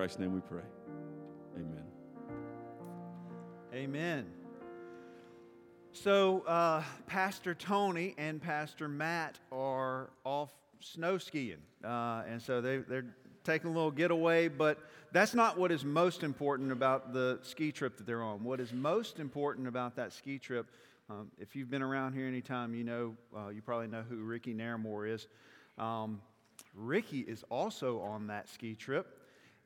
Christ's name we pray. Amen. Amen. So, uh, Pastor Tony and Pastor Matt are off snow skiing. Uh, and so they, they're taking a little getaway, but that's not what is most important about the ski trip that they're on. What is most important about that ski trip, um, if you've been around here anytime, you know, uh, you probably know who Ricky Naramore is. Um, Ricky is also on that ski trip,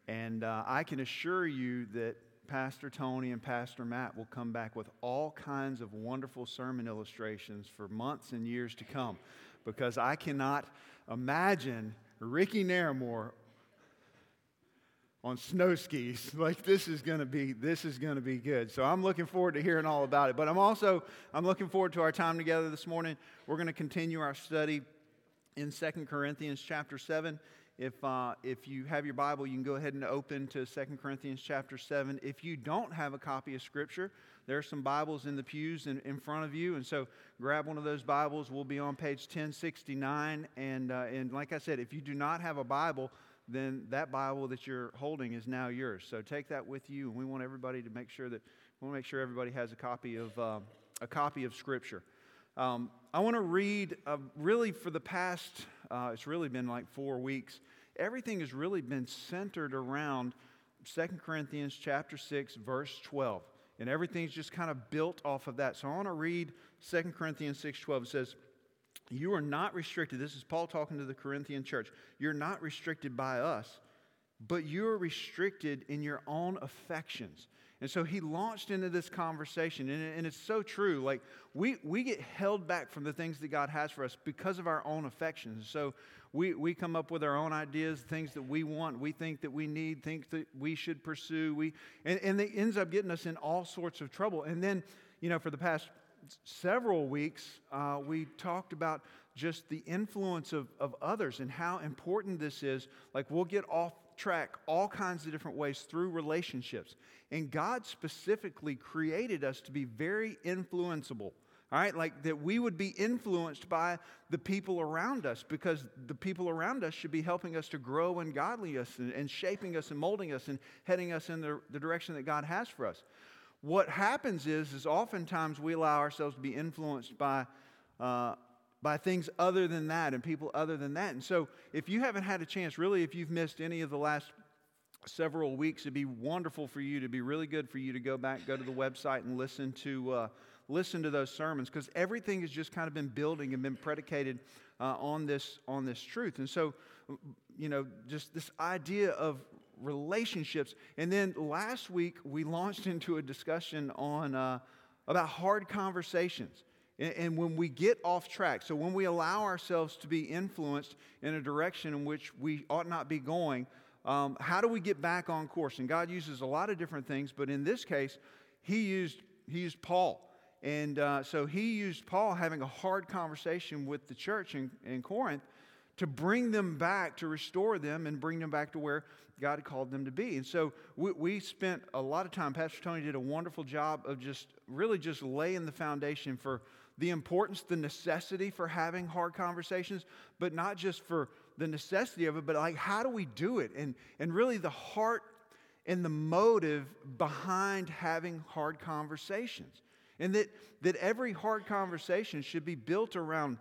and uh, I can assure you that Pastor Tony and Pastor Matt will come back with all kinds of wonderful sermon illustrations for months and years to come because I cannot imagine Ricky Naramore on snow skis. Like this is going to be this is going to be good. So I'm looking forward to hearing all about it. But I'm also I'm looking forward to our time together this morning. We're going to continue our study in Second Corinthians chapter 7. If, uh, if you have your Bible, you can go ahead and open to Second Corinthians chapter 7. If you don't have a copy of Scripture, there are some Bibles in the pews in, in front of you. And so grab one of those Bibles. We'll be on page 1069. And, uh, and like I said, if you do not have a Bible, then that Bible that you're holding is now yours. So take that with you. And we want everybody to make sure that we want to make sure everybody has a copy of, uh, a copy of Scripture. Um, I want to read, uh, really, for the past, uh, it's really been like four weeks, everything has really been centered around 2 Corinthians chapter 6, verse 12. And everything's just kind of built off of that. So I want to read 2 Corinthians 6, 12. It says, You are not restricted. This is Paul talking to the Corinthian church. You're not restricted by us, but you're restricted in your own affections. And so he launched into this conversation, and, and it's so true. Like, we, we get held back from the things that God has for us because of our own affections. So we, we come up with our own ideas, things that we want, we think that we need, things that we should pursue. We, and, and it ends up getting us in all sorts of trouble. And then, you know, for the past several weeks, uh, we talked about just the influence of, of others and how important this is. Like, we'll get off track all kinds of different ways through relationships. And God specifically created us to be very influenceable. All right, like that we would be influenced by the people around us because the people around us should be helping us to grow in godliness and, and shaping us and molding us and heading us in the, the direction that God has for us. What happens is, is oftentimes we allow ourselves to be influenced by uh, by things other than that and people other than that. And so, if you haven't had a chance, really, if you've missed any of the last several weeks, it'd be wonderful for you to be really good for you to go back, go to the website, and listen to. Uh, listen to those sermons because everything has just kind of been building and been predicated uh, on this on this truth and so you know just this idea of relationships and then last week we launched into a discussion on uh, about hard conversations and when we get off track, so when we allow ourselves to be influenced in a direction in which we ought not be going, um, how do we get back on course? And God uses a lot of different things, but in this case, He used, he used Paul. And uh, so He used Paul having a hard conversation with the church in, in Corinth to bring them back, to restore them, and bring them back to where God had called them to be. And so we, we, spent a lot of time, Pastor Tony did a wonderful job of just really just laying the foundation for the importance, the necessity for having hard conversations, but not just for the necessity of it, but like how do we do it? And, and really the heart and the motive behind having hard conversations. And that, that every hard conversation should be built around,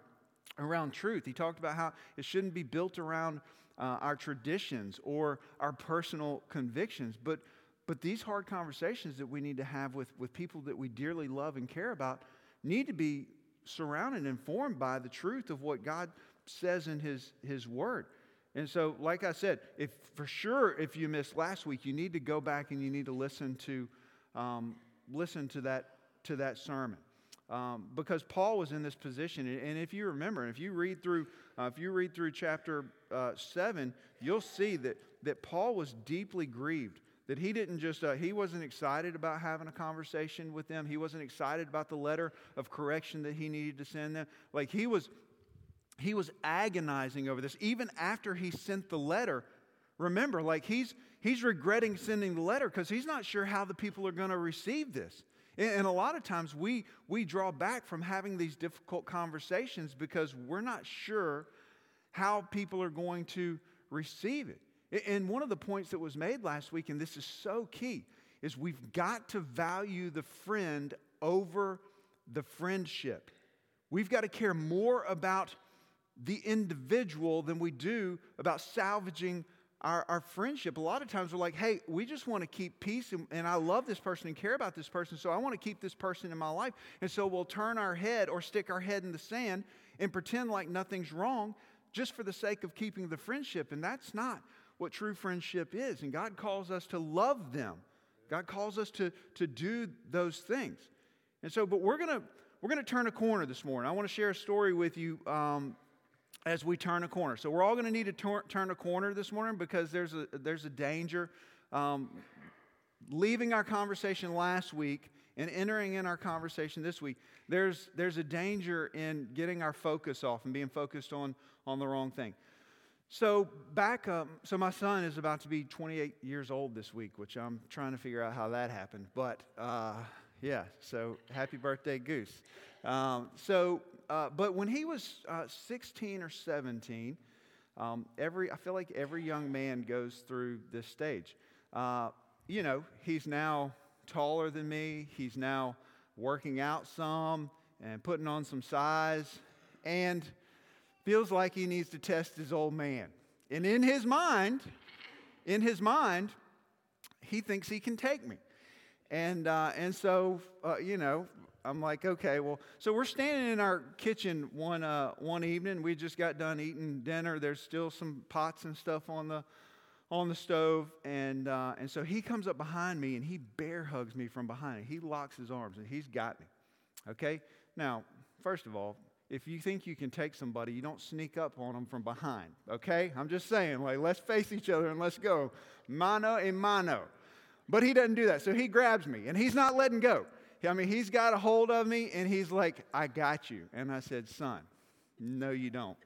around truth. He talked about how it shouldn't be built around uh, our traditions or our personal convictions, but, but these hard conversations that we need to have with, with people that we dearly love and care about need to be surrounded and informed by the truth of what God says in His, His Word. And so, like I said, if for sure if you missed last week, you need to go back and you need to listen to um, listen to that to that sermon. Um, because Paul was in this position, and if you remember, if you read through, uh, if you read through chapter uh, seven, you'll see that that Paul was deeply grieved that he didn't just uh, he wasn't excited about having a conversation with them. He wasn't excited about the letter of correction that he needed to send them. Like he was he was agonizing over this. Even after he sent the letter remember like he's he's regretting sending the letter because he's not sure how the people are going to receive this. And, a lot of times we we draw back from having these difficult conversations because we're not sure how people are going to receive it And one of the points that was made last week, and this is so key, is we've got to value the friend over the friendship. We've got to care more about the individual than we do about salvaging our, our friendship. A lot of times we're like, hey, we just want to keep peace, and, and I love this person and care about this person, so I want to keep this person in my life. And so we'll turn our head or stick our head in the sand and pretend like nothing's wrong just for the sake of keeping the friendship. And that's not what true friendship is. And God calls us to love them, God calls us to, to do those things. And so, but we're going to. We're going to turn a corner this morning. I want to share a story with you um, as we turn a corner. So we're all going to need to tor- turn a corner this morning because there's a, there's a danger. Um, leaving our conversation last week and entering in our conversation this week, there's, there's a danger in getting our focus off and being focused on, on the wrong thing. So back up, so my son is about to be 28 years old this week, which I'm trying to figure out how that happened. But uh, yeah, so happy birthday, Goose. Um, so uh, but when he was uh, 16 or 17, um, every, I feel like every young man goes through this stage. Uh, you know, he's now taller than me, he's now working out some and putting on some size, and feels like he needs to test his old man. And in his mind, in his mind, he thinks he can take me. And, uh, and so, uh, you know, I'm like, okay, well, so we're standing in our kitchen one, uh, one evening. We just got done eating dinner. There's still some pots and stuff on the, on the stove. And, uh, and so he comes up behind me and he bear hugs me from behind. He locks his arms and he's got me. Okay? Now, first of all, if you think you can take somebody, you don't sneak up on them from behind. Okay? I'm just saying, like, let's face each other and let's go. Mano a mano. But he doesn't do that. So he grabs me and he's not letting go. I mean, he's got a hold of me and he's like, I got you. And I said, Son, no, you don't.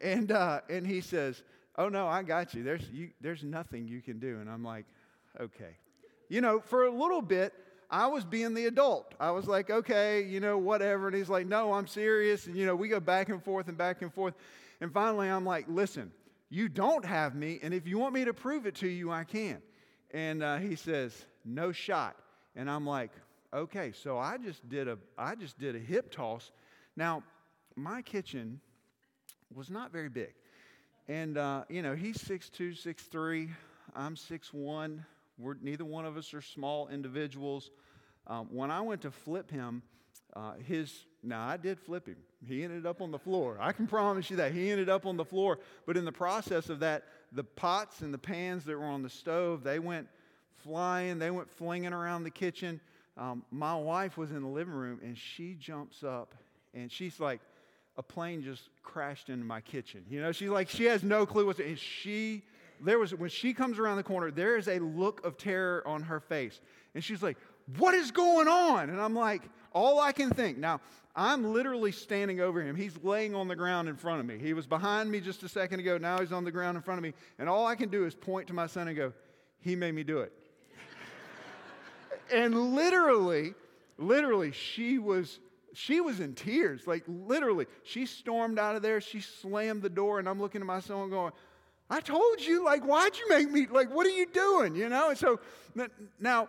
And, uh, and he says, Oh, no, I got you. There's, you. there's nothing you can do. And I'm like, Okay. You know, for a little bit, I was being the adult. I was like, okay, you know, whatever. And he's like, no, I'm serious. And, you know, we go back and forth and back and forth. And finally, I'm like, listen, you don't have me. And if you want me to prove it to you, I can. And uh, he says, no shot. And I'm like, okay, so I just did a I just did a hip toss. Now, my kitchen was not very big, and uh, you know he's six two, six three. I'm six one. We're neither one of us are small individuals. Um, when I went to flip him, uh, his now I did flip him. He ended up on the floor. I can promise you that he ended up on the floor. But in the process of that, the pots and the pans that were on the stove they went flying. They went flinging around the kitchen um, my wife was in the living room and she jumps up and she's like, a plane just crashed into my kitchen. You know, she's like, she has no clue what's, and she, there was, when she comes around the corner, there is a look of terror on her face. And she's like, what is going on? And I'm like, all I can think. Now, I'm literally standing over him. He's laying on the ground in front of me. He was behind me just a second ago. Now he's on the ground in front of me. And all I can do is point to my son and go, He made me do it and literally, literally, she was she was in tears. Like literally, she stormed out of there. She slammed the door, and I'm looking at my son going, "I told you. Like, why'd you make me? Like, what are you doing? You know?" And so now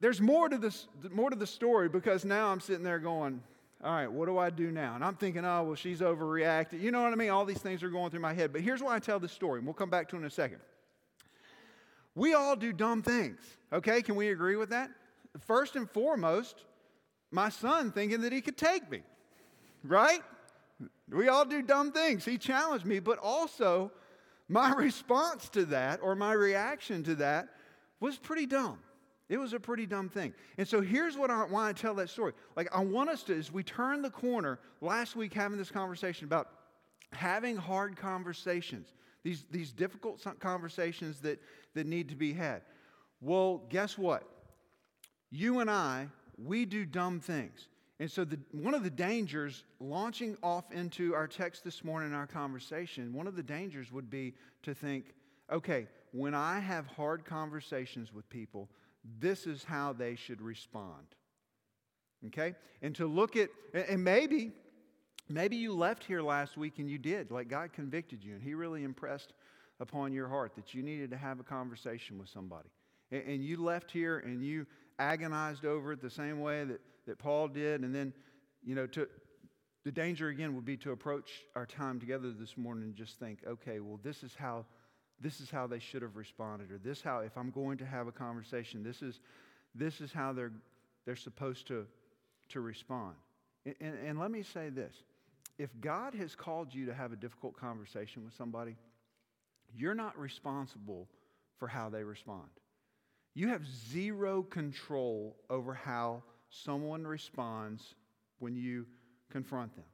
there's more to this, more to the story because now I'm sitting there going, all right, what do I do now? And I'm thinking, oh, well, she's overreacted. You know what I mean? All these things are going through my head. But here's why I tell this story, and we'll come back to it in a second. We all do dumb things, okay? Can we agree with that? First and foremost, my son thinking that he could take me, right? We all do dumb things. He challenged me, but also my response to that or my reaction to that was pretty dumb. It was a pretty dumb thing. And so here's what I want to tell that story. Like, I want us to, as we turn the corner, last week having this conversation about having hard conversations, these, these difficult conversations that, that need to be had. Well, guess what? You and I, we do dumb things. And so, the, one of the dangers, launching off into our text this morning in our conversation, one of the dangers would be to think, okay, when I have hard conversations with people, this is how they should respond. Okay? And to look at, and maybe, maybe you left here last week and you did, like God convicted you and He really impressed upon your heart that you needed to have a conversation with somebody. And you left here and you agonized over it the same way that, that Paul did. And then, you know, to, the danger again would be to approach our time together this morning and just think, okay, well, this is how this is how they should have responded, or this how if I'm going to have a conversation, this is this is how they're they're supposed to to respond. And, and, and let me say this: if God has called you to have a difficult conversation with somebody, you're not responsible for how they respond. You have zero control over how someone responds when you confront them.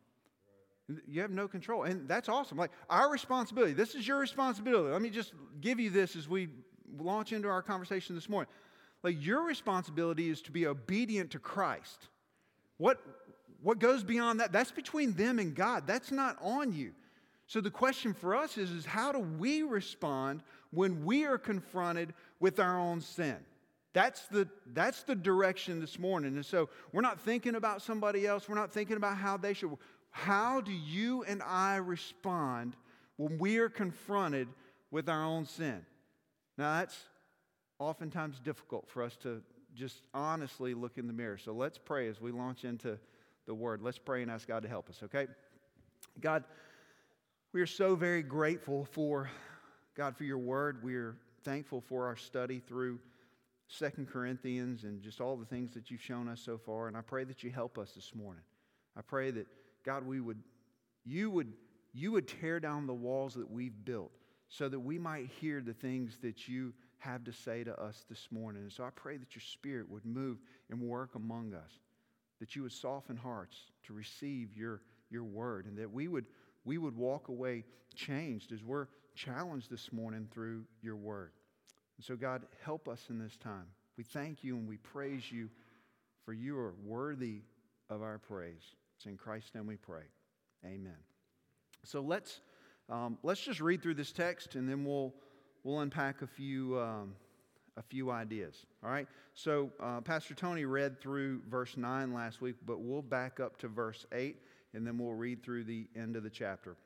You have no control. And that's awesome. Like our responsibility, this is your responsibility. Let me just give you this as we launch into our conversation this morning. Like your responsibility is to be obedient to Christ. What, what goes beyond that, that's between them and God. That's not on you. So the question for us is, is how do we respond when we are confronted with our own sin? That's the, that's the direction this morning. And so we're not thinking about somebody else. We're not thinking about how they should. How do you and I respond when we are confronted with our own sin? Now, that's oftentimes difficult for us to just honestly look in the mirror. So let's pray as we launch into the word. Let's pray and ask God to help us, okay? God, we are so very grateful for, God, for your word. We are thankful for our study through Second Corinthians and just all the things that you've shown us so far. And I pray that you help us this morning. I pray that, God, we would, you would, you would tear down the walls that we've built so that we might hear the things that you have to say to us this morning. And so I pray that your spirit would move and work among us, that you would soften hearts to receive your, your word, and that we would, we would walk away changed as we're challenged this morning through your word. And so, God, help us in this time. We thank you and we praise you, for you are worthy of our praise. It's in Christ's name we pray. Amen. So let's, um, let's just read through this text and then we'll, we'll unpack a few, um, a few ideas. All right? So uh, Pastor Tony read through verse 9 last week, but we'll back up to verse 8 and then we'll read through the end of the chapter.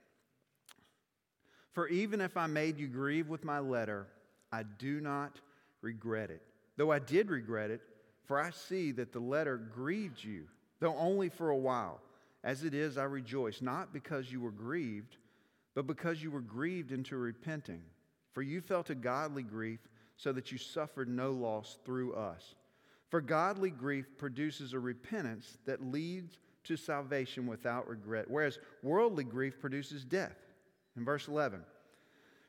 For even if I made you grieve with my letter, I do not regret it. Though I did regret it, for I see that the letter grieved you, though only for a while. As it is, I rejoice, not because you were grieved, but because you were grieved into repenting. For you felt a godly grief, so that you suffered no loss through us. For godly grief produces a repentance that leads to salvation without regret, whereas worldly grief produces death. In verse 11,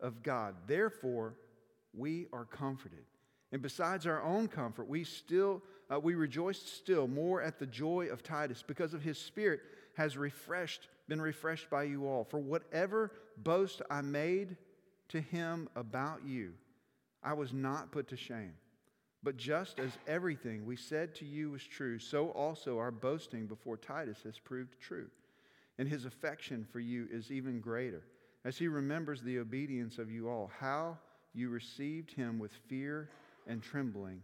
of God. Therefore, we are comforted. And besides our own comfort, we still uh, we rejoice still more at the joy of Titus because of his spirit has refreshed been refreshed by you all. For whatever boast I made to him about you, I was not put to shame. But just as everything we said to you was true, so also our boasting before Titus has proved true. And his affection for you is even greater as he remembers the obedience of you all, how you received him with fear and trembling.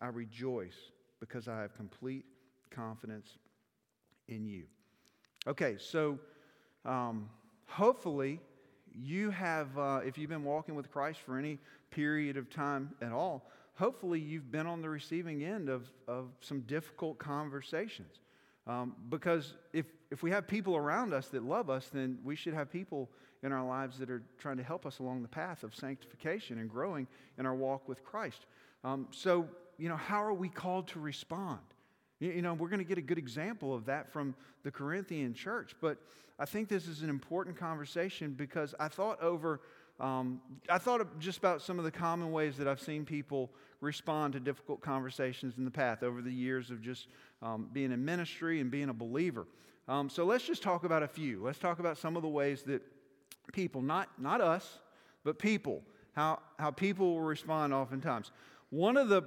I rejoice because I have complete confidence in you. Okay, so um, hopefully you have, uh, if you've been walking with Christ for any period of time at all, hopefully you've been on the receiving end of, of some difficult conversations. Um, because if, if we have people around us that love us, then we should have people in our lives that are trying to help us along the path of sanctification and growing in our walk with Christ. Um, so, you know, how are we called to respond? You, you know, we're going to get a good example of that from the Corinthian church, but I think this is an important conversation because I thought over. Um, I thought just about some of the common ways that I've seen people respond to difficult conversations in the path over the years of just um, being in ministry and being a believer. Um, so let's just talk about a few. Let's talk about some of the ways that people, not, not us, but people, how, how people will respond oftentimes. One of the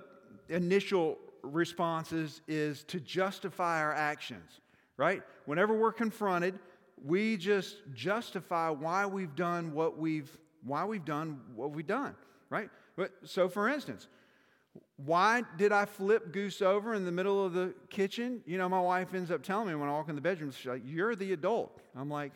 initial responses is to justify our actions, right? Whenever we're confronted, we just justify why we've done what we've why we've done what we've done, right? But, so, for instance, why did I flip Goose over in the middle of the kitchen? You know, my wife ends up telling me when I walk in the bedroom, she's like, You're the adult. I'm like,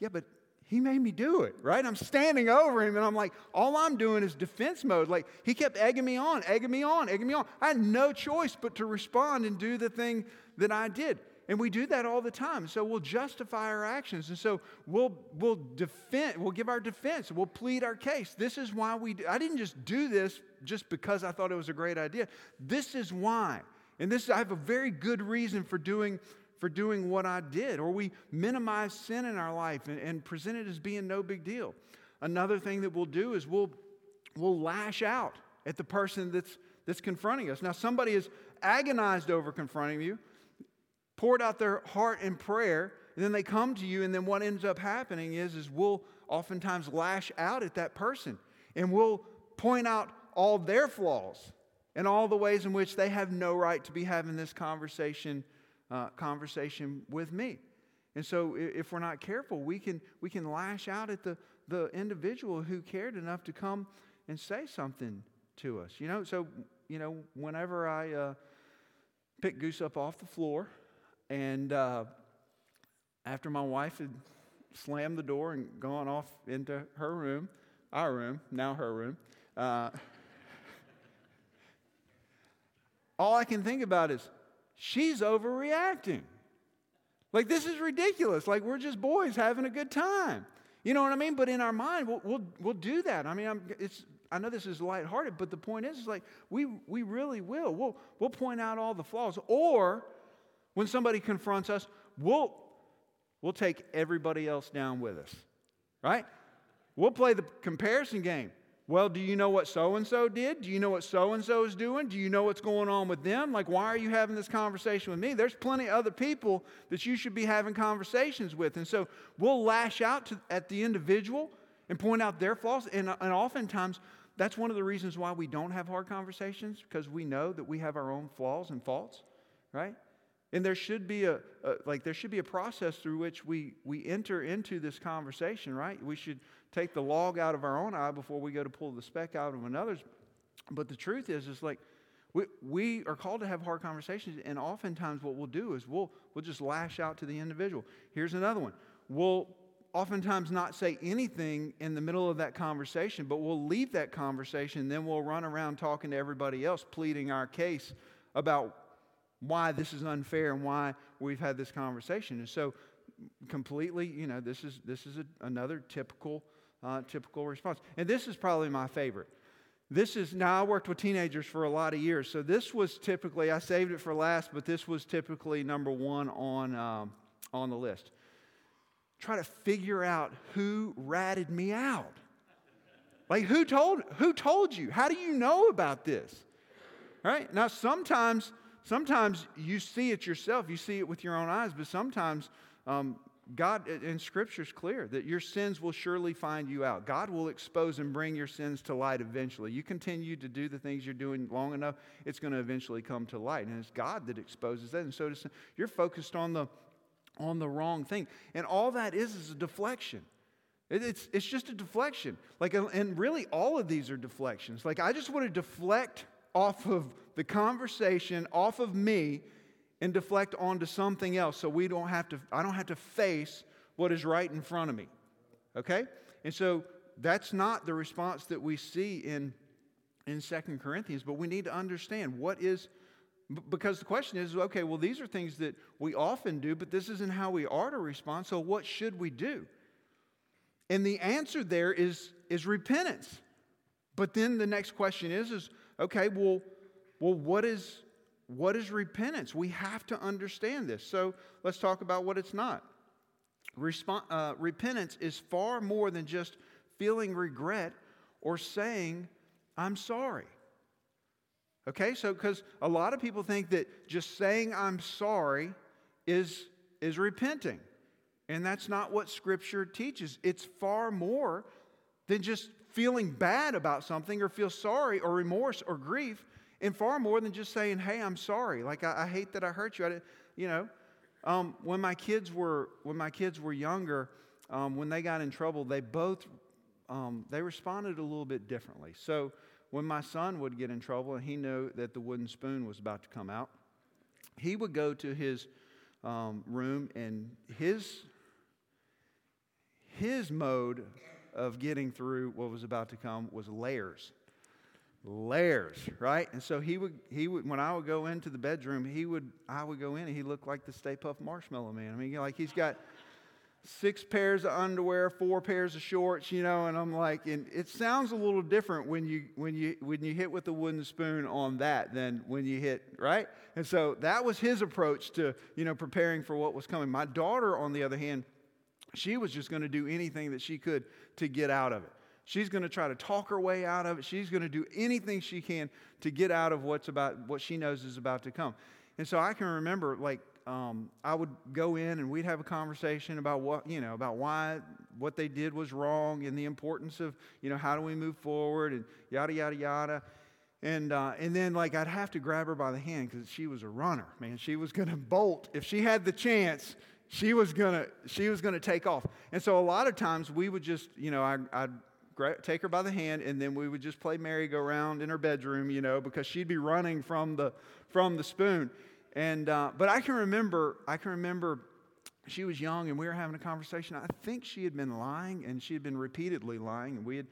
Yeah, but he made me do it, right? I'm standing over him and I'm like, all I'm doing is defense mode. Like, he kept egging me on, egging me on, egging me on. I had no choice but to respond and do the thing that I did. And we do that all the time. So we'll justify our actions. And so we'll, we'll defend, we'll give our defense, we'll plead our case. This is why we, do, I didn't just do this just because I thought it was a great idea. This is why. And this, I have a very good reason for doing for doing what I did, or we minimize sin in our life and, and present it as being no big deal. Another thing that we'll do is we'll, we'll lash out at the person that's, that's confronting us. Now, somebody is agonized over confronting you, poured out their heart in prayer, and then they come to you, and then what ends up happening is, is we'll oftentimes lash out at that person, and we'll point out all their flaws and all the ways in which they have no right to be having this conversation uh, conversation with me. And so, if we're not careful, we can, we can lash out at the, the individual who cared enough to come and say something to us. You know, so, you know, whenever I uh, pick Goose up off the floor, and uh, after my wife had slammed the door and gone off into her room, our room, now her room, uh, all I can think about is, she's overreacting. Like, this is ridiculous. Like, we're just boys having a good time. You know what I mean? But in our mind, we'll, we'll, we'll do that. I mean, I'm, it's, I know this is lighthearted, but the point is, is like, we, we really will. We'll, we'll point out all the flaws. Or when somebody confronts us, we'll, we'll take everybody else down with us, right? We'll play the comparison game. Well, do you know what so and so did? Do you know what so and so is doing? Do you know what's going on with them? Like, why are you having this conversation with me? There's plenty of other people that you should be having conversations with. And so we'll lash out to, at the individual and point out their flaws. And, and oftentimes, that's one of the reasons why we don't have hard conversations because we know that we have our own flaws and faults, right? And there should be a, a, like there should be a process through which we we enter into this conversation, right? We should take the log out of our own eye before we go to pull the speck out of another's. But the truth is, is like we, we are called to have hard conversations, and oftentimes what we'll do is we'll we'll just lash out to the individual. Here's another one. We'll oftentimes not say anything in the middle of that conversation, but we'll leave that conversation, then we'll run around talking to everybody else, pleading our case about why this is unfair and why we've had this conversation. And so, completely, you know, this is this is a, another typical uh, typical response. And this is probably my favorite. This is now I worked with teenagers for a lot of years, so this was typically I saved it for last, but this was typically number one on um, on the list. Try to figure out who ratted me out. Like who told who told you? How do you know about this? Right now, sometimes sometimes you see it yourself, you see it with your own eyes, but sometimes um, God in Scripture is clear that your sins will surely find you out. God will expose and bring your sins to light eventually. You continue to do the things you're doing long enough, it's going to eventually come to light. And it's God that exposes that. And so you're focused on the, on the wrong thing. And all that is is a deflection. it's, it's just a deflection. Like, and really, all of these are deflections. Like, I just want to deflect off of the conversation, off of me, and deflect onto something else so we don't have to, I don't have to face what is right in front of me. Okay? And so that's not the response that we see in, in Second Corinthians, but we need to understand what is, because the question is okay, well, these are things that we often do, but this isn't how we are to respond, so what should we do? And the answer there is, is repentance. But then the next question is, is okay, well, well, what is what is repentance? We have to understand this. So let's talk about what it's not. Uh, repentance is far more than just feeling regret or saying, I'm sorry. Okay, so because a lot of people think that just saying I'm sorry is, is repenting. And that's not what Scripture teaches. It's far more than just feeling bad about something or feel sorry or remorse or grief in far more than just saying, hey, I'm sorry. Like, I, I hate that I hurt you. I you know, um, when my kids were when my kids were younger, um, when they got in trouble, they both um, they responded a little bit differently. So when my son would get in trouble and he knew that the wooden spoon was about to come out, he would go to his um, room and his his mode of getting through what was about to come was layers layers, right? And so he would, he would, when I would go into the bedroom, he would, I would go in and he looked like the Stay Puft Marshmallow Man. I mean, like he's got six pairs of underwear, four pairs of shorts, you know, and I'm like, and it sounds a little different when you when you when you hit with the wooden spoon on that than when you hit, right? And so that was his approach to, you know, preparing for what was coming. My daughter, on the other hand, she was just going to do anything that she could to get out of it. She's going to try to talk her way out of it. She's going to do anything she can to get out of what's about what she knows is about to come. And so I can remember, like, um, I would go in and we'd have a conversation about what you know about why what they did was wrong and the importance of you know how do we move forward and yada yada yada. And, uh, and then like I'd have to grab her by the hand because she was a runner, man. She was going to bolt if she had the chance. She was gonna she was gonna take off. And so a lot of times we would just you know I, I'd take her by the hand, and then we would just play merry-go-round in her bedroom, you know, because she'd be running from the from the spoon. And uh, but I can remember, I can remember, she was young, and we were having a conversation. I think she had been lying, and she had been repeatedly lying, and we had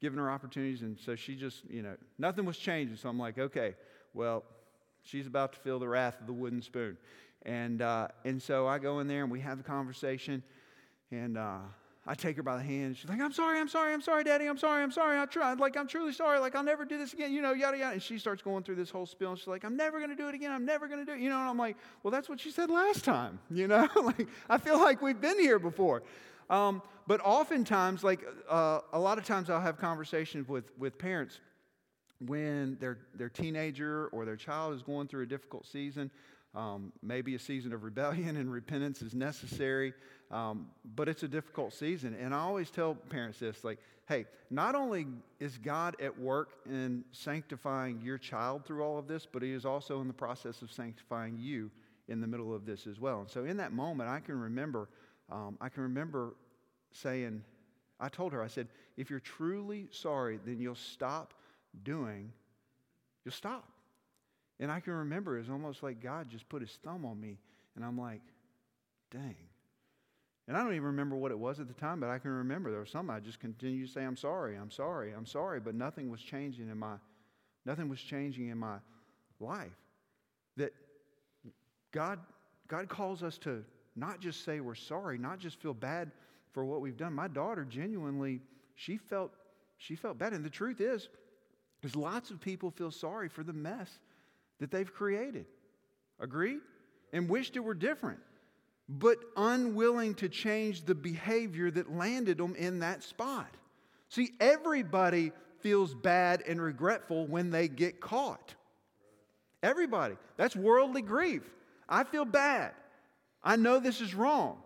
given her opportunities, and so she just, you know, nothing was changing. So I'm like, okay, well, she's about to feel the wrath of the wooden spoon, and uh, and so I go in there, and we have a conversation, and. Uh, I take her by the hand. She's like, I'm sorry, I'm sorry, I'm sorry, Daddy, I'm sorry, I'm sorry. I tried. Like, I'm truly sorry. Like, I'll never do this again, you know, yada, yada. And she starts going through this whole spiel. And she's like, I'm never going to do it again. I'm never going to do it. You know, and I'm like, well, that's what she said last time. You know, like, I feel like we've been here before. Um, but oftentimes, like, uh, a lot of times I'll have conversations with, with parents when their, their teenager or their child is going through a difficult season. Um, maybe a season of rebellion and repentance is necessary. Um, but it's a difficult season. And I always tell parents this like, hey, not only is God at work in sanctifying your child through all of this, but He is also in the process of sanctifying you in the middle of this as well. And so in that moment, I can remember, um, I can remember saying, I told her, I said, if you're truly sorry, then you'll stop doing, you'll stop. And I can remember it's almost like God just put his thumb on me, and I'm like, dang. And I don't even remember what it was at the time, but I can remember there was something I just continued to say, I'm sorry, I'm sorry, I'm sorry, but nothing was changing in my nothing was changing in my life. That God God calls us to not just say we're sorry, not just feel bad for what we've done. My daughter genuinely, she felt she felt bad. And the truth is, there's lots of people feel sorry for the mess that they've created. Agreed? And wished it were different but unwilling to change the behavior that landed them in that spot. See, everybody feels bad and regretful when they get caught. Everybody. That's worldly grief. I feel bad. I know this is wrong.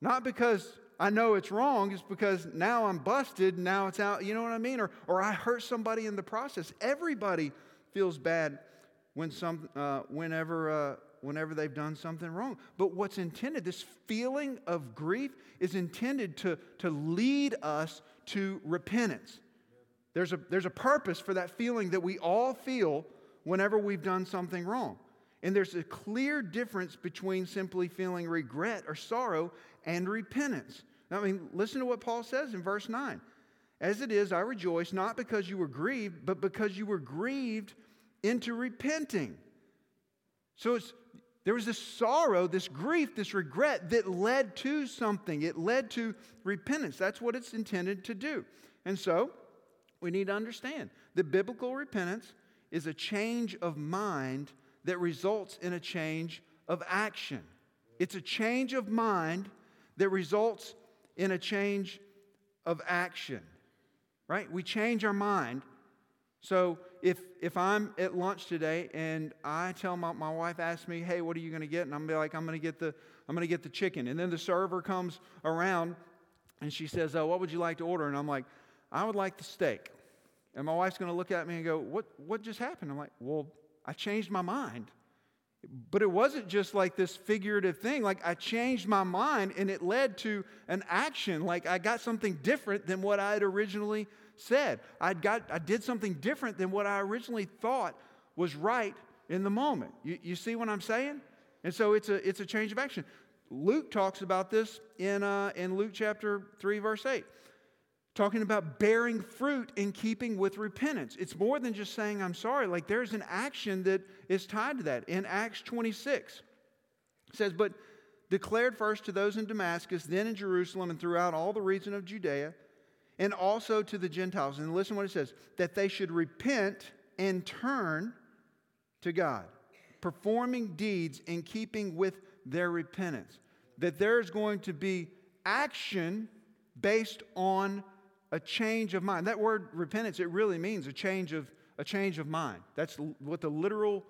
Not because I know it's wrong, it's because now I'm busted, now it's out, you know what I mean? Or, or I hurt somebody in the process. Everybody feels bad when some, uh, whenever uh, whenever they've done something wrong. But what's intended, this feeling of grief, is intended to, to lead us to repentance. There's a, there's a purpose for that feeling that we all feel whenever we've done something wrong. And there's a clear difference between simply feeling regret or sorrow and repentance. I mean, listen to what Paul says in verse 9. As it is, I rejoice not because you were grieved, but because you were grieved into repenting. So it's there was this sorrow, this grief, this regret that led to something. It led to repentance. That's what it's intended to do. And so, we need to understand that biblical repentance is a change of mind that results in a change of action. It's a change of mind that results in a change of action. Right? We change our mind. So if, if I'm at lunch today and I tell my, my wife asks me, hey, what are you going to get? And I'm like, I'm going to get the I'm going to get the chicken. And then the server comes around and she says, oh, what would you like to order? And I'm like, I would like the steak. And my wife's going to look at me and go, what, what just happened? I'm like, Well, I changed my mind. But it wasn't just like this figurative thing. Like I changed my mind and it led to an action. Like I got something different than what I had originally said. I got I did something different than what I originally thought was right in the moment. You, you see what I'm saying? And so it's a it's a change of action. Luke talks about this in uh, in Luke chapter three verse eight talking about bearing fruit in keeping with repentance. It's more than just saying, I'm sorry. Like there's an action that is tied to that. In Acts 26, it says, But declared first to those in Damascus, then in Jerusalem, and throughout all the region of Judea, and also to the Gentiles. And listen what it says that they should repent and turn to God, performing deeds in keeping with their repentance. That there's going to be action based on a change of mind. That word repentance, it really means a change of, a change of mind. That's what the literal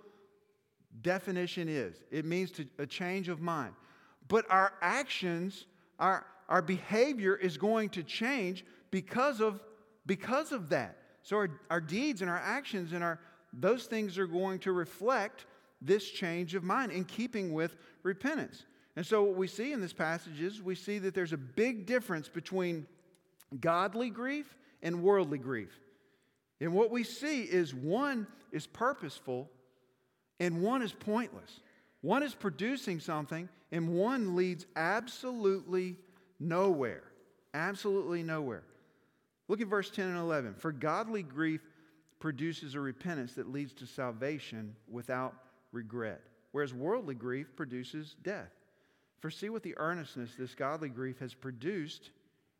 definition is. It means to, a change of mind. But our actions, our, our behavior is going to change because of, because of that. So our, our deeds and our actions and our those things are going to reflect this change of mind in keeping with repentance. And so what we see in this passage is we see that there's a big difference between godly grief and worldly grief. And what we see is one is purposeful and one is pointless. One is producing something and one leads absolutely nowhere. Absolutely nowhere. Look at verse 10 and 11. For godly grief produces a repentance that leads to salvation without regret, whereas worldly grief produces death. For see what the earnestness this godly grief has produced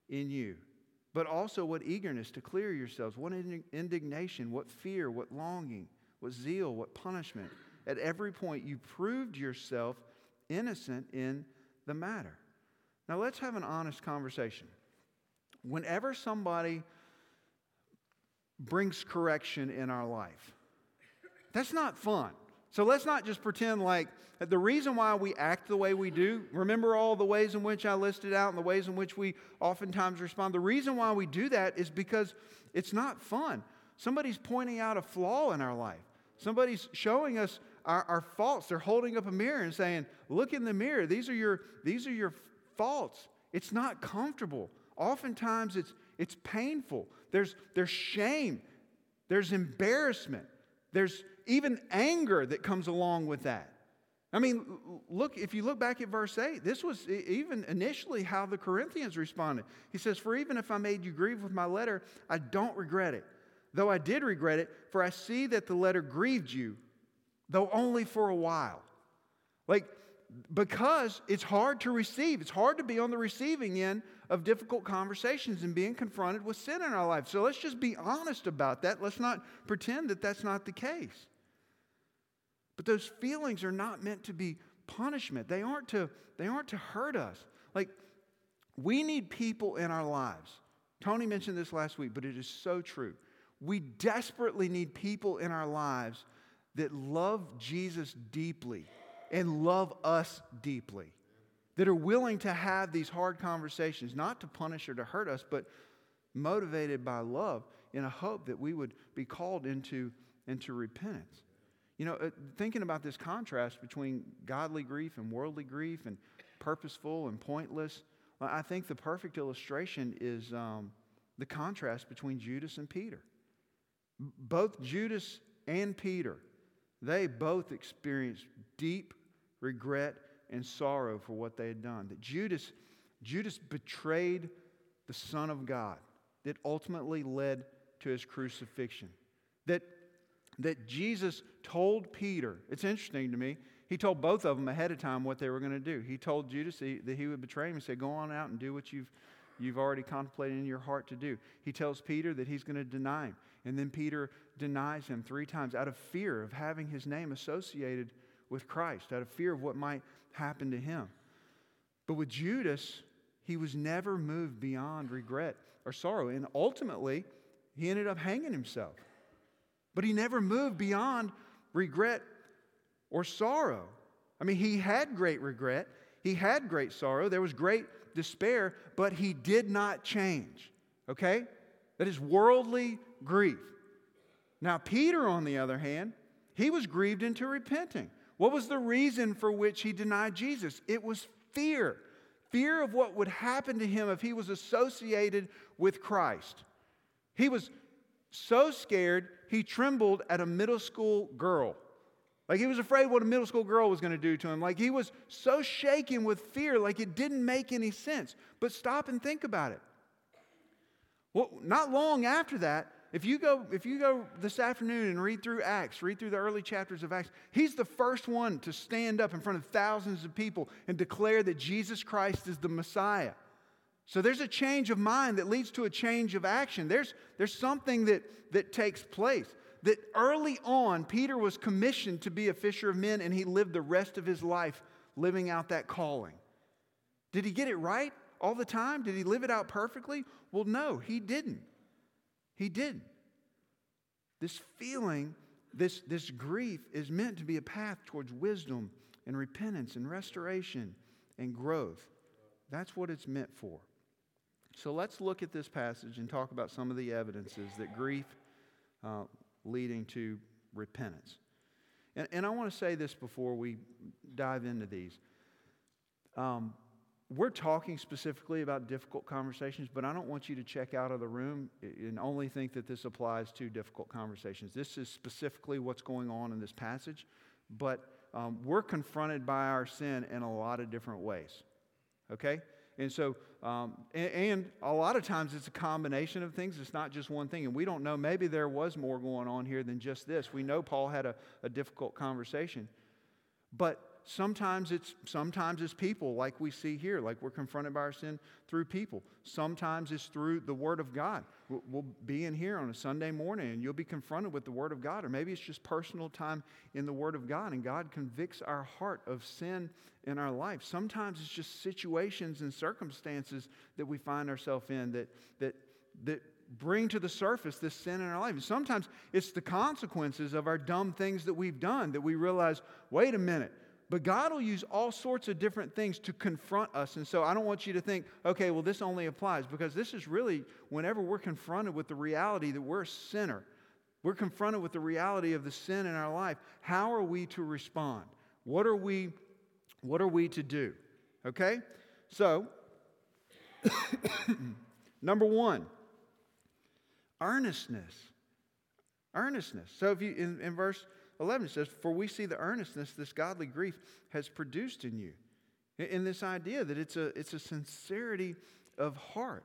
in you but also what eagerness to clear yourselves, what indignation, what fear, what longing, what zeal, what punishment. At every point, you proved yourself innocent in the matter. Now, let's have an honest conversation. Whenever somebody brings correction in our life, that's not fun. So let's not just pretend like the reason why we act the way we do, remember all the ways in which I listed out and the ways in which we oftentimes respond. The reason why we do that is because it's not fun. Somebody's pointing out a flaw in our life, somebody's showing us our, our faults. They're holding up a mirror and saying, Look in the mirror. These are your, these are your faults. It's not comfortable. Oftentimes it's, it's painful. There's, there's shame, there's embarrassment, there's even anger that comes along with that. I mean, look, if you look back at verse 8, this was even initially how the Corinthians responded. He says, For even if I made you grieve with my letter, I don't regret it. Though I did regret it, for I see that the letter grieved you, though only for a while. Like, because it's hard to receive, it's hard to be on the receiving end of difficult conversations and being confronted with sin in our life. So let's just be honest about that. Let's not pretend that that's not the case. But those feelings are not meant to be punishment. They aren't to, they aren't to hurt us. Like, we need people in our lives. Tony mentioned this last week, but it is so true. We desperately need people in our lives that love Jesus deeply and love us deeply, that are willing to have these hard conversations, not to punish or to hurt us, but motivated by love in a hope that we would be called into, into repentance. You know, uh, thinking about this contrast between godly grief and worldly grief and purposeful and pointless, I think the perfect illustration is um, the contrast between Judas and Peter. Both Judas and Peter, they both experienced deep regret and sorrow for what they had done. That Judas, Judas betrayed the Son of God that ultimately led to his crucifixion. That that Jesus told Peter, it's interesting to me, he told both of them ahead of time what they were going to do. He told Judas that he would betray him. He said, Go on out and do what you've, you've already contemplated in your heart to do. He tells Peter that he's going to deny him. And then Peter denies him three times out of fear of having his name associated with Christ, out of fear of what might happen to him. But with Judas, he was never moved beyond regret or sorrow. And ultimately, he ended up hanging himself. But he never moved beyond regret or sorrow. I mean, he had great regret, he had great sorrow, there was great despair, but he did not change. Okay? That is worldly grief. Now, Peter, on the other hand, he was grieved into repenting. What was the reason for which he denied Jesus? It was fear fear of what would happen to him if he was associated with Christ. He was so scared, he trembled at a middle school girl. Like he was afraid what a middle school girl was going to do to him. Like he was so shaken with fear, like it didn't make any sense. But stop and think about it. Well, not long after that, if you go, if you go this afternoon and read through Acts, read through the early chapters of Acts, he's the first one to stand up in front of thousands of people and declare that Jesus Christ is the Messiah. So there's a change of mind that leads to a change of action. There's, there's something that, that takes place. That early on, Peter was commissioned to be a fisher of men, and he lived the rest of his life living out that calling. Did he get it right all the time? Did he live it out perfectly? Well, no, he didn't. He didn't. This feeling, this, this grief, is meant to be a path towards wisdom and repentance and restoration and growth. That's what it's meant for. So let's look at this passage and talk about some of the evidences that grief uh, leading to repentance. And, and I want to say this before we dive into these. Um, we're talking specifically about difficult conversations, but I don't want you to check out of the room and only think that this applies to difficult conversations. This is specifically what's going on in this passage, but um, we're confronted by our sin in a lot of different ways. Okay? And so, um, and, and, a lot of times it's a combination of things. It's not just one thing. And we don't know. Maybe there was more going on here than just this. We know Paul had a, a difficult conversation. But sometimes it's sometimes it's people like we see here like we're confronted by our sin through people. Sometimes it's through the word of god. We'll be in here on a sunday morning and you'll be confronted with the word of god or maybe it's just personal time in the word of god and god convicts our heart of sin in our life. Sometimes it's just situations and circumstances that we find ourselves in that that that bring to the surface this sin in our life. And sometimes it's the consequences of our dumb things that we've done that we realize, wait a minute, but God will use all sorts of different things to confront us. And so I don't want you to think, okay, well, this only applies, because this is really whenever we're confronted with the reality that we're a sinner, we're confronted with the reality of the sin in our life, how are we to respond? What are we, what are we to do? Okay? So, number one, earnestness. Earnestness. So if you in, in verse 11 it says, For we see the earnestness this godly grief has produced in you. In this idea that it's a, it's a sincerity of heart.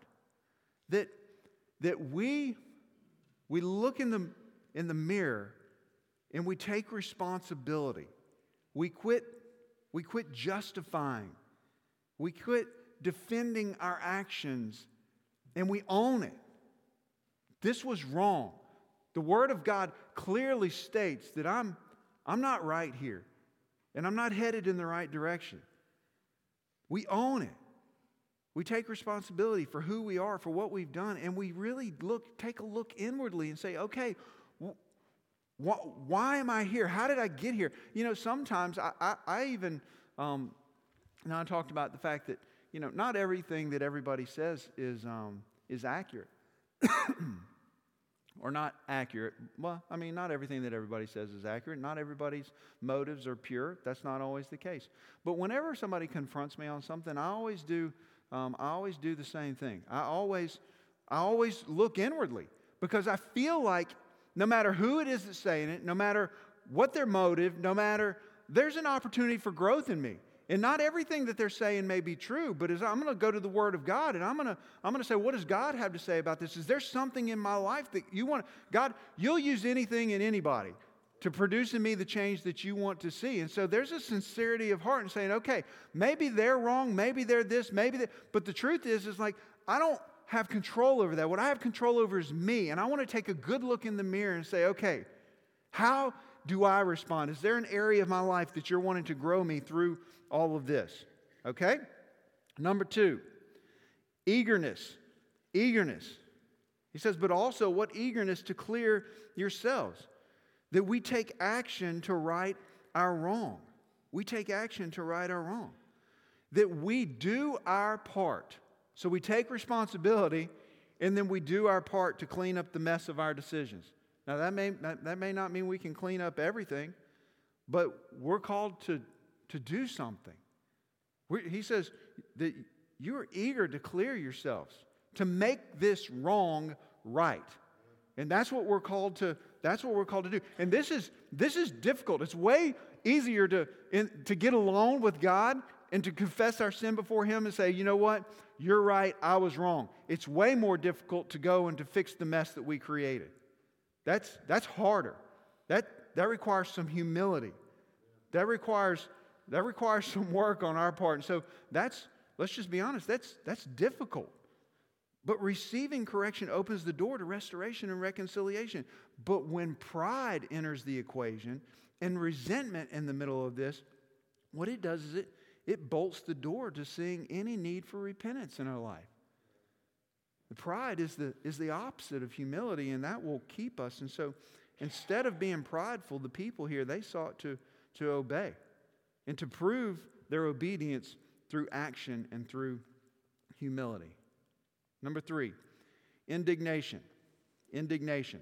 That, that we, we look in the, in the mirror and we take responsibility. We quit, we quit justifying. We quit defending our actions and we own it. This was wrong. The Word of God clearly states that I'm, I'm not right here and I'm not headed in the right direction. We own it. We take responsibility for who we are, for what we've done, and we really look, take a look inwardly and say, okay, wh- why am I here? How did I get here? You know, sometimes I, I, I even, um, now I talked about the fact that, you know, not everything that everybody says is, um, is accurate. or not accurate. Well, I mean, not everything that everybody says is accurate. Not everybody's motives are pure. That's not always the case. But whenever somebody confronts me on something, I always do. Um, I always do the same thing. I always, I always look inwardly because I feel like no matter who it is that's saying it, no matter what their motive, no matter there's an opportunity for growth in me. And not everything that they're saying may be true, but as I'm going to go to the Word of God and I'm going to I'm going to say, what does God have to say about this? Is there something in my life that you want? God, you'll use anything and anybody to produce in me the change that you want to see. And so there's a sincerity of heart and saying, okay, maybe they're wrong, maybe they're this, maybe that. But the truth is, is like I don't have control over that. What I have control over is me, and I want to take a good look in the mirror and say, okay, how do I respond? Is there an area of my life that you're wanting to grow me through all of this? Okay? Number two, eagerness. Eagerness. He says, but also what eagerness to clear yourselves, that we take action to right our wrong. We take action to right our wrong. That we do our part. So we take responsibility and then we do our part to clean up the mess of our decisions. Now, that may, that, may not mean we can clean up everything, but we're called to, to do something. He says that you are eager to clear yourselves, to make this wrong right. And that's what we're called to, that's what we're called to do. And this is, this is difficult. It's way easier to, in, to get alone with God and to confess our sin before Him and say, you know what? You're right, I was wrong. It's way more difficult to go and to fix the mess that we created. That's, that's harder. That, that requires some humility. That requires, that requires some work on our part. And so that's, let's just be honest, that's, that's difficult. But receiving correction opens the door to restoration and reconciliation. But when pride enters the equation and resentment in the middle of this, what it does is it, it bolts the door to seeing any need for repentance in our life. The pride is the, is the opposite of humility, and that will keep us. And so instead of being prideful, the people here, they sought to, to obey and to prove their obedience through action and through humility. Number three, indignation. Indignation.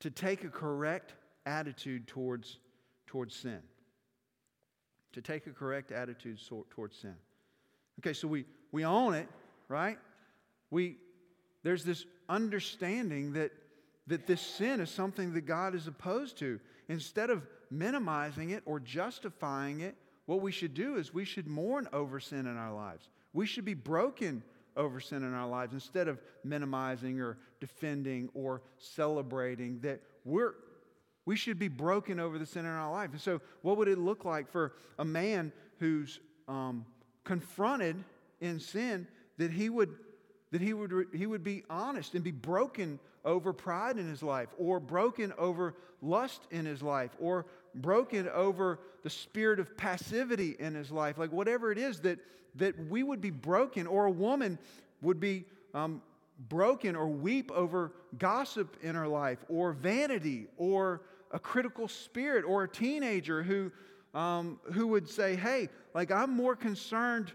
To take a correct attitude towards, towards sin. To take a correct attitude towards sin. Okay, so we, we own it, right? We, there's this understanding that, that this sin is something that God is opposed to. Instead of minimizing it or justifying it, what we should do is we should mourn over sin in our lives. We should be broken over sin in our lives instead of minimizing or defending or celebrating that we're we should be broken over the sin in our life. And so, what would it look like for a man who's um, confronted in sin that he would that he would he would be honest and be broken over pride in his life, or broken over lust in his life, or broken over the spirit of passivity in his life, like whatever it is that that we would be broken, or a woman would be um, broken or weep over gossip in her life, or vanity, or a critical spirit, or a teenager who, um, who would say, Hey, like I'm more concerned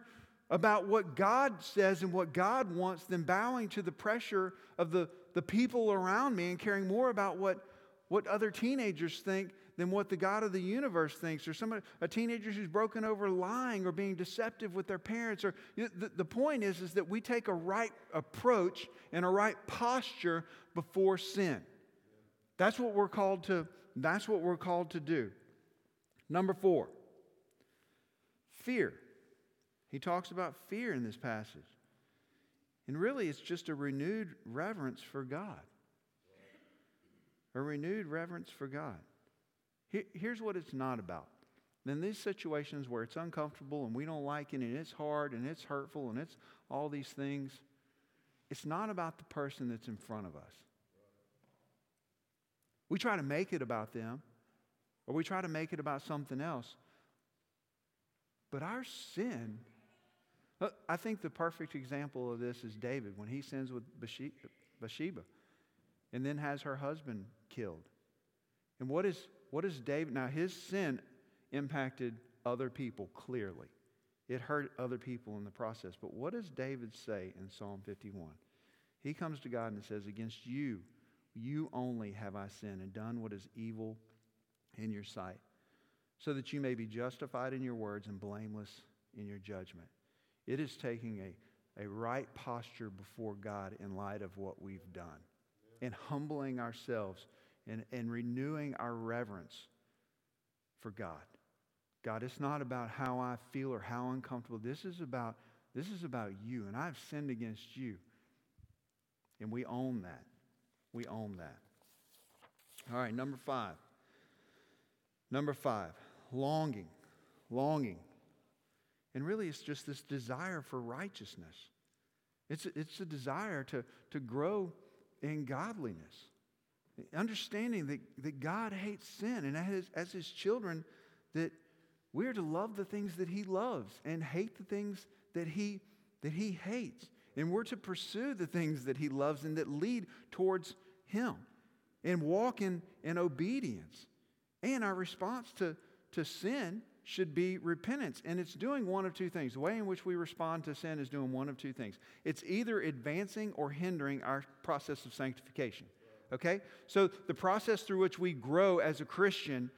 about what God says and what God wants than bowing to the pressure of the, the people around me and caring more about what, what other teenagers think than what the God of the universe thinks, or somebody, a teenager who's broken over lying or being deceptive with their parents. Or the, the point is, is that we take a right approach and a right posture before sin. That's what we're called to. That's what we're called to do. Number four, fear. He talks about fear in this passage. And really, it's just a renewed reverence for God. A renewed reverence for God. Here's what it's not about. In these situations where it's uncomfortable and we don't like it and it's hard and it's hurtful and it's all these things, it's not about the person that's in front of us. We try to make it about them or we try to make it about something else. But our sin, I think the perfect example of this is David when he sins with Bathsheba and then has her husband killed. And what is what does David, now his sin impacted other people clearly. It hurt other people in the process. But what does David say in Psalm 51? He comes to God and says, Against you, you only have I sinned and done what is evil in your sight, so that you may be justified in your words and blameless in your judgment. It is taking a, a right posture before God in light of what we've done and humbling ourselves and, and renewing our reverence for God. God, it's not about how I feel or how uncomfortable. This is about, this is about you, and I've sinned against you. And we own that. We own that. All right, number five. Number five, longing. Longing. And really, it's just this desire for righteousness. It's, it's a desire to, to grow in godliness. Understanding that, that God hates sin, and as, as His children, that we are to love the things that He loves and hate the things that He, that he hates. And we're to pursue the things that He loves and that lead towards Him and walk in, in obedience. And our response to, to sin should be repentance. And it's doing one of two things. The way in which we respond to sin is doing one of two things it's either advancing or hindering our process of sanctification. Okay? So the process through which we grow as a Christian,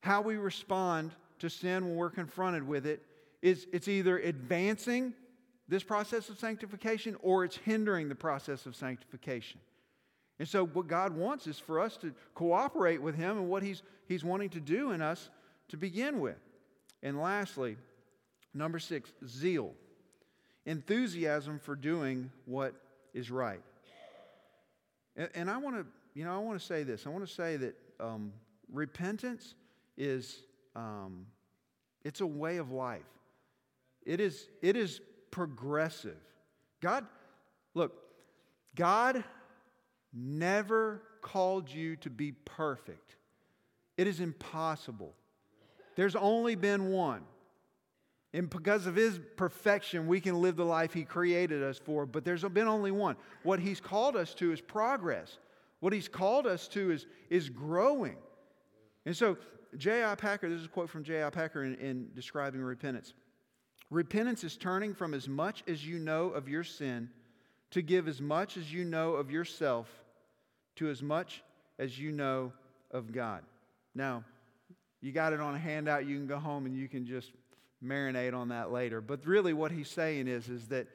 how we respond to sin when we're confronted with it, is it's either advancing this process of sanctification or it's hindering the process of sanctification. And so, what God wants is for us to cooperate with Him and what He's, he's wanting to do in us to begin with. And lastly, number six, zeal. Enthusiasm for doing what is right. And, and I want to, you know, I want to say this. I want to say that um, repentance is, um, it's a way of life. It is, it is progressive. God, look, God never called you to be perfect. It is impossible. There's only been one. And because of his perfection, we can live the life he created us for, but there's been only one. What he's called us to is progress. What he's called us to is, is growing. And so, J.I. Packer, this is a quote from J.I. Packer in, in describing repentance. Repentance is turning from as much as you know of your sin to give as much as you know of yourself to as much as you know of God. Now, you got it on a handout. You can go home and you can just marinate on that later. But really, what he's saying is, is that,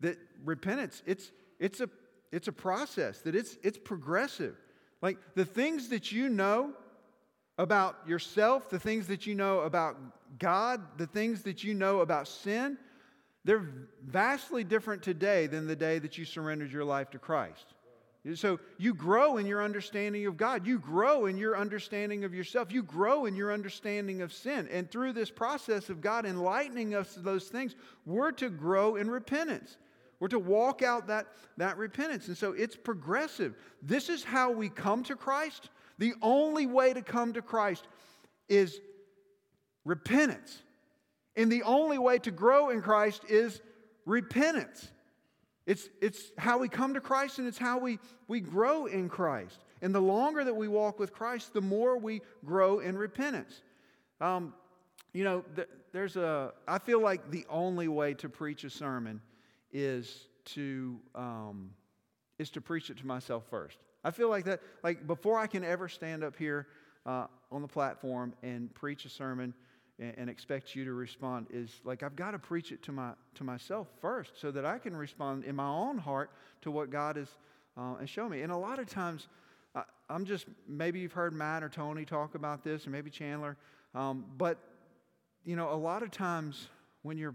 that repentance, it's, it's, a, it's a process, that it's, it's progressive. Like the things that you know about yourself, the things that you know about God, the things that you know about sin, they're vastly different today than the day that you surrendered your life to Christ. So you grow in your understanding of God. You grow in your understanding of yourself. You grow in your understanding of sin. And through this process of God enlightening us to those things, we're to grow in repentance. We're to walk out that, that repentance. And so it's progressive. This is how we come to Christ. The only way to come to Christ is repentance. And the only way to grow in Christ is repentance. It's, it's how we come to Christ and it's how we, we grow in Christ. And the longer that we walk with Christ, the more we grow in repentance. Um, you know, th- there's a, I feel like the only way to preach a sermon is to, um, is to preach it to myself first. I feel like that, like before I can ever stand up here uh, on the platform and preach a sermon, and, and expect you to respond is like I've got to preach it to, my, to myself first so that I can respond in my own heart to what God is uh, and show me. And a lot of times, I, am just, maybe you've heard Matt or Tony talk about this, or maybe Chandler, um, but, you know, a lot of times when you're,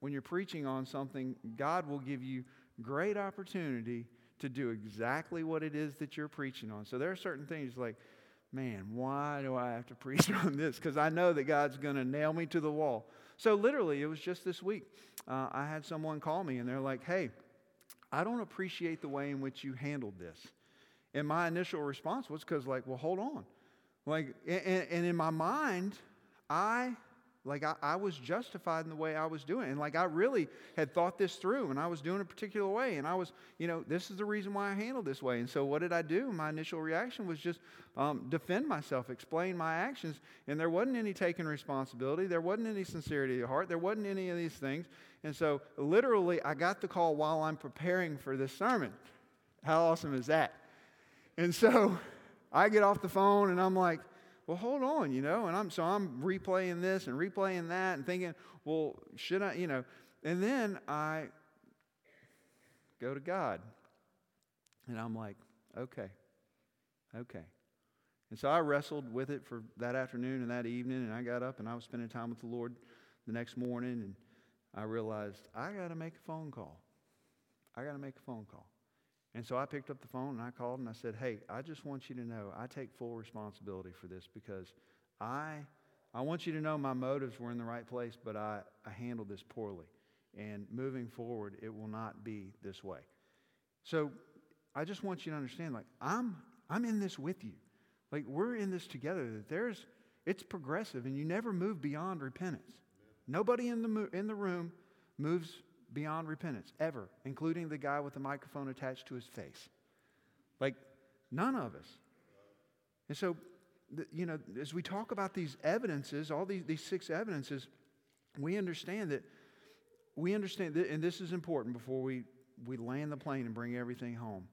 when you're preaching on something, God will give you great opportunity to do exactly what it is that you're preaching on. So there are certain things like, man, why do I have to preach on this? Because I know that God's going to nail me to the wall. So, literally, it was just this week. Uh, I had someone call me and they're like, hey, I don't appreciate the way in which you handled this. And my initial response was because, like, well, hold on. Like, and, and in my mind, I like I, I, was justified in the way I was doing. And like I really had thought this through and I was doing a particular way. And I was, you know, this is the reason why I handled this way. And so what did I do? My initial reaction was just um, defend myself, explain my actions. And there wasn't any taking responsibility. There wasn't any sincerity of heart. There wasn't any of these things. And so literally I got the call while I'm preparing for this sermon. How awesome is that? And so I get off the phone and I'm like, well, hold on, you know, and I'm so I'm replaying this and replaying that and thinking, well, should I, you know, and then I go to God and I'm like, okay, okay. And so I wrestled with it for that afternoon and that evening, and I got up and I was spending time with the Lord the next morning, and I realized I got to make a phone call. I got to make a phone call. And so I picked up the phone and I called and I said, Hey, I just want you to know I take full responsibility for this because I, I want you to know my motives were in the right place, but I, I handled this poorly. And moving forward, it will not be this way. So I just want you to understand like, I'm, I'm in this with you. Like, we're in this together. That there's, it's progressive and you never move beyond repentance. Nobody in the, in the room moves beyond repentance, ever, including the guy with the microphone attached to his face. Like, none of us. And so, you know, as we talk about these evidences, all these, these six evidences, we understand that, we understand that, and this is important before we, we land the plane and bring everything home,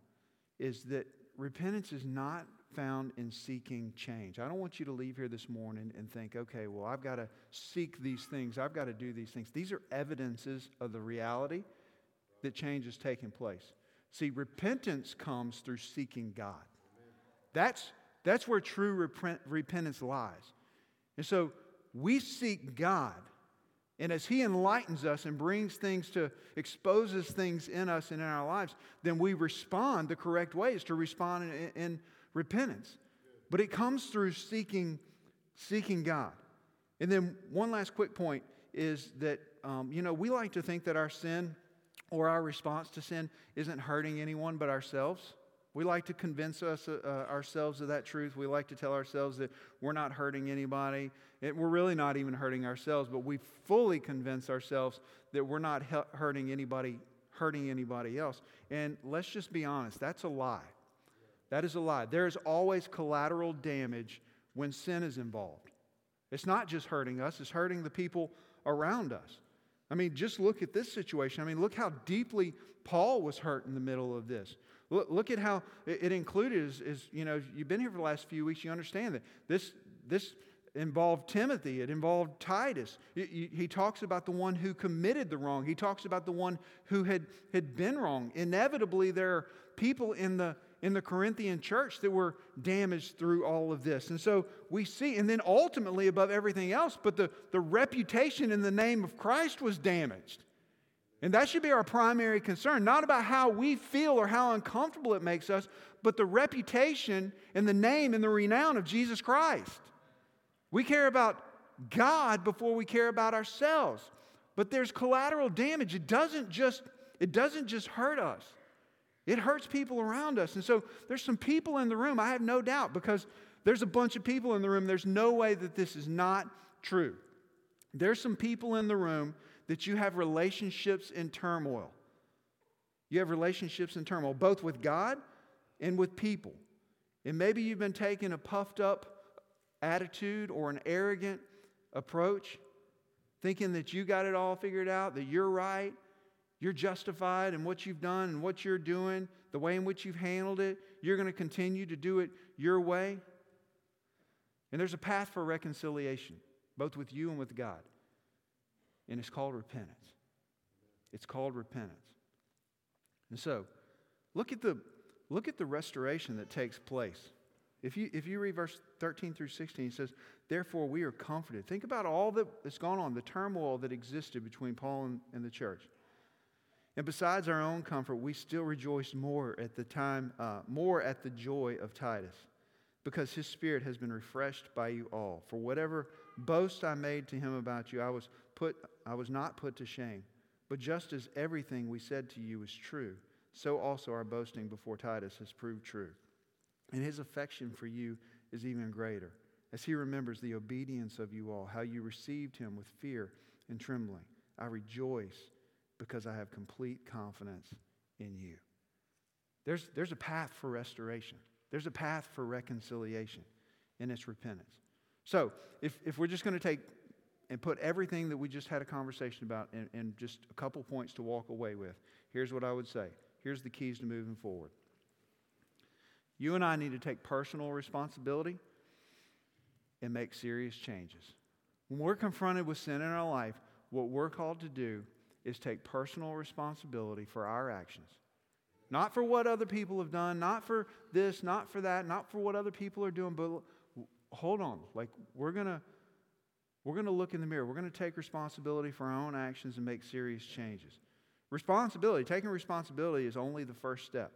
is that repentance is not found in seeking change. I don't want you to leave here this morning and think, okay, well, I've got to seek these things, I've got to do these things. These are evidences of the reality that change is taking place. See, repentance comes through seeking God. That's, that's where true repent, repentance lies. And so we seek God. And as He enlightens us and brings things to, exposes things in us and in our lives, then we respond the correct ways to respond in, in repentance. But it comes through seeking, seeking God. And then one last quick point is that, um, you know, we like to think that our sin or our response to sin isn't hurting anyone but ourselves. We like to convince us uh, uh, ourselves of that truth. We like to tell ourselves that we're not hurting anybody. It, we're really not even hurting ourselves, but we fully convince ourselves that we're not he- hurting anybody, hurting anybody else. And let's just be honest, that's a lie. That is a lie. There is always collateral damage when sin is involved. It's not just hurting us, it's hurting the people around us. I mean, just look at this situation. I mean, look how deeply Paul was hurt in the middle of this. Look, look at how it, included, is, is, you know, you've been here for the last few weeks, you understand that this, this involved Timothy, it involved Titus. He, talks about the one who committed the wrong, he talks about the one who had, had been wrong. Inevitably, there are people in the in the Corinthian church that were damaged through all of this. And so we see, and then ultimately, above everything else, but the, the reputation in the name of Christ was damaged. And that should be our primary concern, not about how we feel or how uncomfortable it makes us, but the reputation and the name and the renown of Jesus Christ. We care about God before we care about ourselves. But there's collateral damage. It doesn't just, it doesn't just hurt us. It hurts people around us. And so there's some people in the room, I have no doubt, because there's a bunch of people in the room. There's no way that this is not true. There's some people in the room that you have relationships in turmoil. You have relationships in turmoil, both with God and with people. And maybe you've been taking a puffed up attitude or an arrogant approach, thinking that you got it all figured out, that you're right, you're justified in what you've done and what you're doing, the way in which you've handled it. You're going to continue to do it your way. And there's a path for reconciliation, both with you and with God. And it's called repentance. It's called repentance. And so, look at the, look at the restoration that takes place. If you, if you read verse 13 through 16, it says, Therefore we are comforted. Think about all that's gone on, the turmoil that existed between Paul and, and the church. And besides our own comfort, we still rejoice more at the time, uh, more at the joy of Titus, because his spirit has been refreshed by you all. For whatever boast I made to him about you, I was put, I was not put to shame. But just as everything we said to you is true, so also our boasting before Titus has proved true. And his affection for you is even greater, as he remembers the obedience of you all, how you received him with fear and trembling. I rejoice because I have complete confidence in you. There's, there's a path for restoration, there's a path for reconciliation, and it's repentance. So, if, if we're just going to take and put everything that we just had a conversation about in, in just a couple points to walk away with, here's what I would say. Here's the keys to moving forward. You and I need to take personal responsibility and make serious changes. When we're confronted with sin in our life, what we're called to do is take personal responsibility for our actions. Not for what other people have done, not for this, not for that, not for what other people are doing, but hold on. Like we're going to we're going to look in the mirror. We're going to take responsibility for our own actions and make serious changes. Responsibility, taking responsibility is only the first step.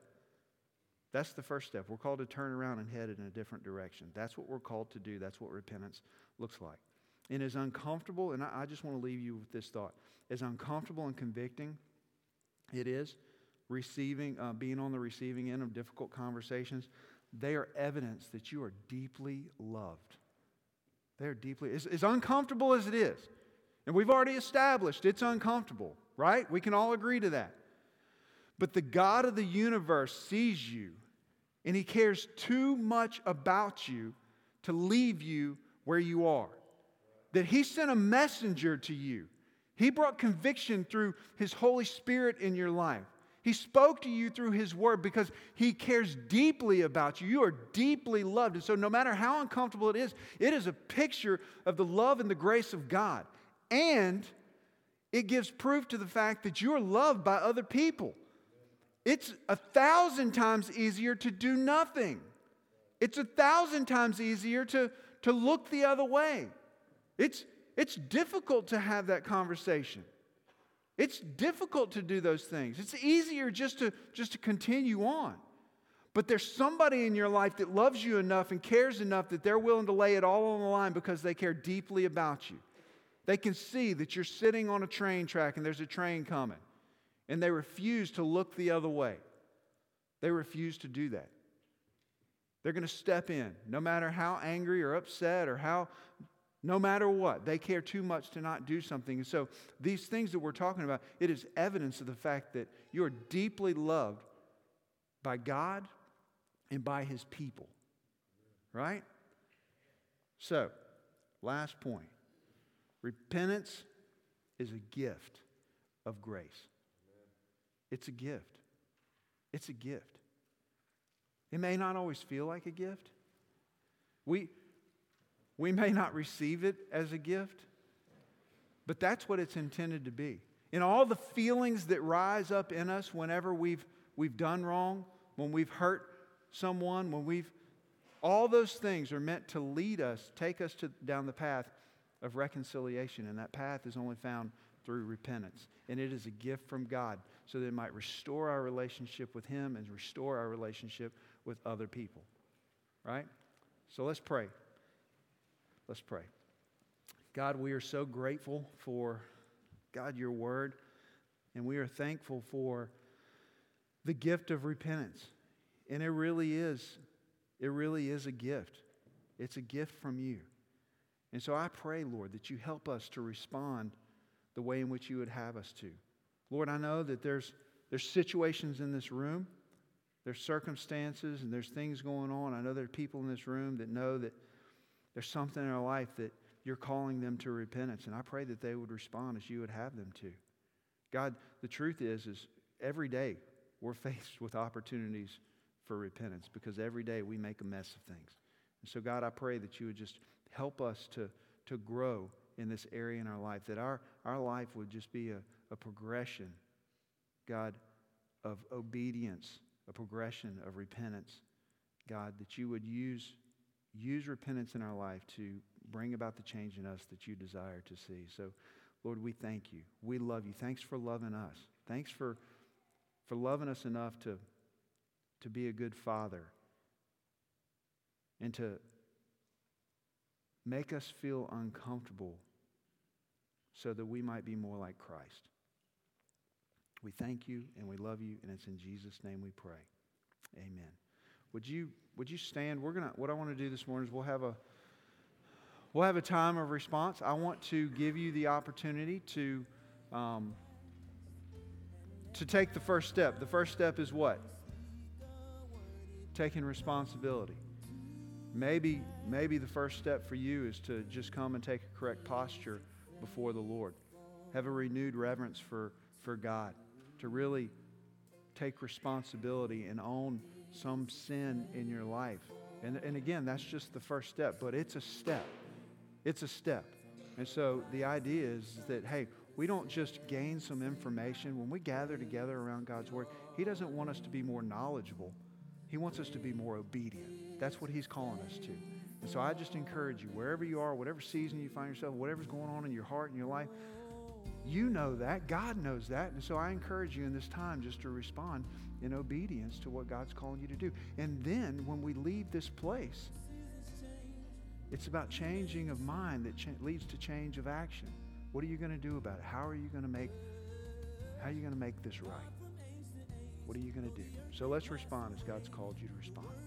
That's the first step. We're called to turn around and head in a different direction. That's what we're called to do. That's what repentance looks like. And as uncomfortable, and I, I just want to leave you with this thought as uncomfortable and convicting it is, receiving, uh, being on the receiving end of difficult conversations, they are evidence that you are deeply loved. They're deeply, as, as uncomfortable as it is, and we've already established it's uncomfortable, right? We can all agree to that. But the God of the universe sees you, and He cares too much about you to leave you where you are. That He sent a messenger to you. He brought conviction through His Holy Spirit in your life. He spoke to you through His Word because He cares deeply about you. You are deeply loved. And so, no matter how uncomfortable it is, it is a picture of the love and the grace of God. And it gives proof to the fact that you are loved by other people. It's a thousand times easier to do nothing. It's a thousand times easier to, to look the other way. It's, it's difficult to have that conversation. It's difficult to do those things. It's easier just to, just to continue on. But there's somebody in your life that loves you enough and cares enough that they're willing to lay it all on the line because they care deeply about you. They can see that you're sitting on a train track and there's a train coming, and they refuse to look the other way. They refuse to do that. They're going to step in, no matter how angry or upset or how, no matter what. They care too much to not do something. And so, these things that we're talking about, it is evidence of the fact that you are deeply loved by God and by His people. Right? So, last point Repentance is a gift of grace. It's a gift. It's a gift. It may not always feel like a gift. We, we may not receive it as a gift, but that's what it's intended to be. In all the feelings that rise up in us whenever we've, we've done wrong, when we've hurt someone, when we've, all those things are meant to lead us, take us to, down the path of reconciliation, and that path is only found through repentance. And it is a gift from God so that it might restore our relationship with Him and restore our relationship with other people. Right? So let's pray. Let's pray. God, we are so grateful for, God, your word, and we are thankful for the gift of repentance. And it really is, it really is a gift. It's a gift from you. And so I pray, Lord, that you help us to respond the way in which you would have us to. Lord, I know that there's, there's situations in this room, there's circumstances, and there's things going on. I know there are people in this room that know that there's something in their life that you're calling them to repentance. And I pray that they would respond as you would have them to. God, the truth is, is every day we're faced with opportunities for repentance because every day we make a mess of things. And so, God, I pray that you would just help us to, to grow in this area in our life, that our, our life would just be a, a progression, God, of obedience, a progression of repentance. God, that you would use, use repentance in our life to bring about the change in us that you desire to see. So, Lord, we thank you. We love you. Thanks for loving us. Thanks for, for loving us enough to, to be a good father and to Make us feel uncomfortable so that we might be more like Christ. We thank you and we love you, and it's in Jesus' name we pray. Amen. Would you, would you stand? We're gonna, what I want to do this morning is we'll have a we'll have a time of response. I want to give you the opportunity to um, to take the first step. The first step is what? Taking responsibility. Maybe, maybe the first step for you is to just come and take a correct posture before the Lord. Have a renewed reverence for, for God. To really take responsibility and own some sin in your life. And, and again, that's just the first step, but it's a step. It's a step. And so the idea is that, hey, we don't just gain some information. When we gather together around God's Word, He doesn't want us to be more knowledgeable, He wants us to be more obedient. That's what He's calling us to. And so I just encourage you, wherever you are, whatever season you find yourself, whatever's going on in your heart and your life, you know that. God knows that. And so I encourage you in this time just to respond in obedience to what God's calling you to do. And then when we leave this place, it's about changing of mind that cha- leads to change of action. What are you going to do about it? How are you going to make how are you going to make this right? What are you going to do? So let's respond as God's called you to respond.